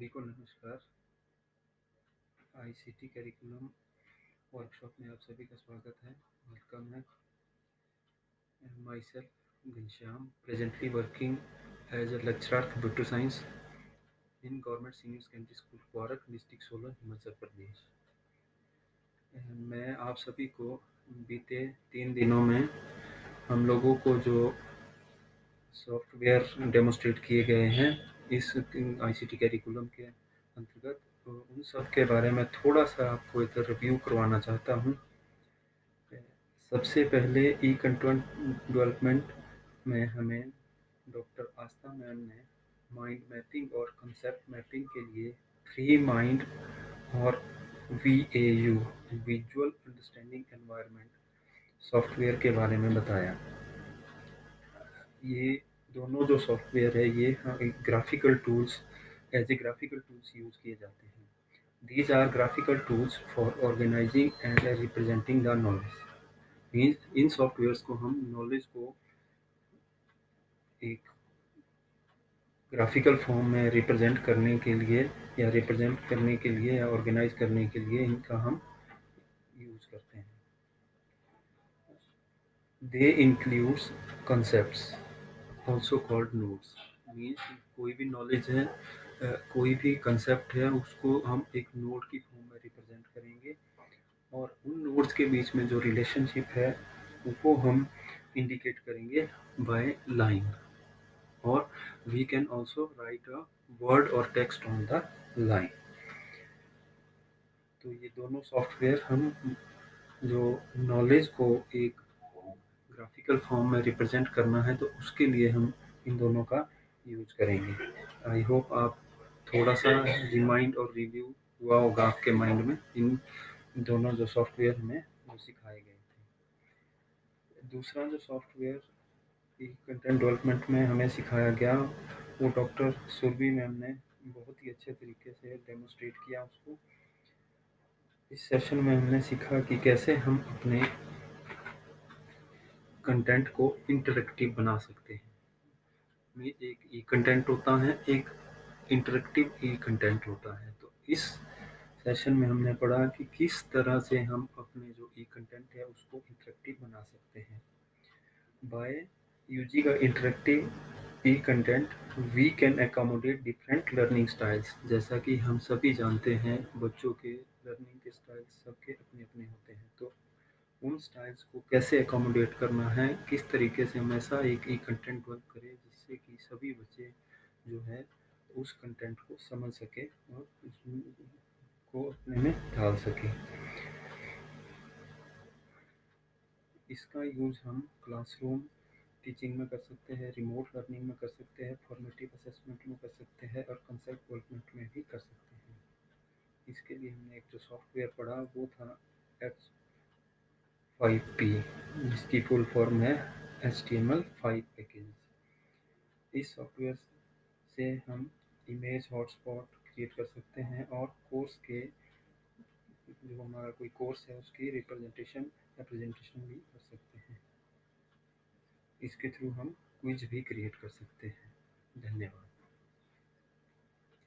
सभी को नमस्कार। आईसीटी करिकुलम वर्कशॉप में आप सभी का स्वागत है। वेलकम है। Myself Ghanshyam presently working as a lecturer computer science in government senior secondary school Kwarak district Solan Himachal Pradesh मैं आप सभी को बीते तीन दिनों में हम लोगों को जो सॉफ्टवेयर डेमोस्ट्रेट किए गए हैं इस आईसीटी कैरिकुलम के अंतर्गत उन सब के बारे में थोड़ा सा आपको इधर रिव्यू करवाना चाहता हूँ। सबसे पहले ई कंटेंट डेवलपमेंट में हमें डॉक्टर आस्था मैम ने माइंड मैपिंग और कंसेप्ट मैपिंग के लिए थ्री माइंड और V A U visual understanding environment software के बारे में बताया। ये दोनों जो सॉफ्टवेयर है, ये graphical tools as a graphical tools use किए जाते हैं। These are graphical tools for organizing and representing the knowledge means in softwares को हम नॉलेज को एक ग्राफिकल फॉर्म में रिप्रेजेंट करने के लिए या रिप्रेजेंट करने के लिए या ऑर्गेनाइज करने के लिए इनका हम यूज़ करते हैं। They includes concepts. Also called notes means कोई भी नॉलेज है कोई भी कंसेप्ट है, उसको हम एक नोट की फॉर्म में रिप्रेजेंट करेंगे और उन नोट्स के बीच में जो रिलेशनशिप है वो हम इंडिकेट करेंगे बाय लाइन और we can also write a word और टेक्स्ट ऑन द लाइन तो ये दोनों सॉफ्टवेयर हम जो नॉलेज को एक ग्राफिकल फॉर्म में रिप्रेजेंट करना है तो उसके लिए हम इन दोनों का यूज़ करेंगे। आई होप आप थोड़ा सा रिमाइंड और रिव्यू हुआ होगा आपके माइंड में इन दोनों जो सॉफ्टवेयर हमें वो सिखाए गए थे। दूसरा जो सॉफ्टवेयर कंटेंट डेवलपमेंट में हमें सिखाया गया, वो डॉक्टर सुरभि मैम ने बहुत ही अच्छे तरीके से डेमोस्ट्रेट किया उसको। इस सेशन में हमने सीखा कि कैसे हम अपने कंटेंट को इंटरेक्टिव बना सकते हैं। में एक ई कंटेंट होता है, एक इंटरेक्टिव ई कंटेंट होता है। तो इस सेशन में हमने पढ़ा कि किस तरह से हम अपने जो ई कंटेंट है उसको इंटरेक्टिव बना सकते हैं। By using a interactive e content we can accommodate different learning styles जैसा कि हम सभी जानते हैं, बच्चों के लर्निंग के स्टाइल्स सबके अपने अपने होते हैं। तो उन स्टाइल्स को कैसे अकोमोडेट करना है, किस तरीके से हम ऐसा एक ई कंटेंट वर्क करें जिससे कि सभी बच्चे जो है उस कंटेंट को समझ सके और उसको अपने में डाल सके। इसका यूज़ हम क्लासरूम टीचिंग में कर सकते हैं रिमोट लर्निंग में कर सकते हैं फॉर्मेटिव असेसमेंट में कर सकते हैं और कंसेप्ट डेवलपमेंट में भी कर सकते हैं। इसके लिए हमने एक जो सॉफ्टवेयर पढ़ा वो था एच फाइव पी जिसकी फुल फॉर्म है H T M L five package इस सॉफ्टवेयर से हम इमेज हॉटस्पॉट क्रिएट कर सकते हैं और कोर्स के, जो हमारा कोई कोर्स है, उसकी रिप्रेजेंटेशन या प्रेजेंटेशन भी कर सकते हैं। इसके थ्रू हम क्विज भी क्रिएट कर सकते हैं। धन्यवाद।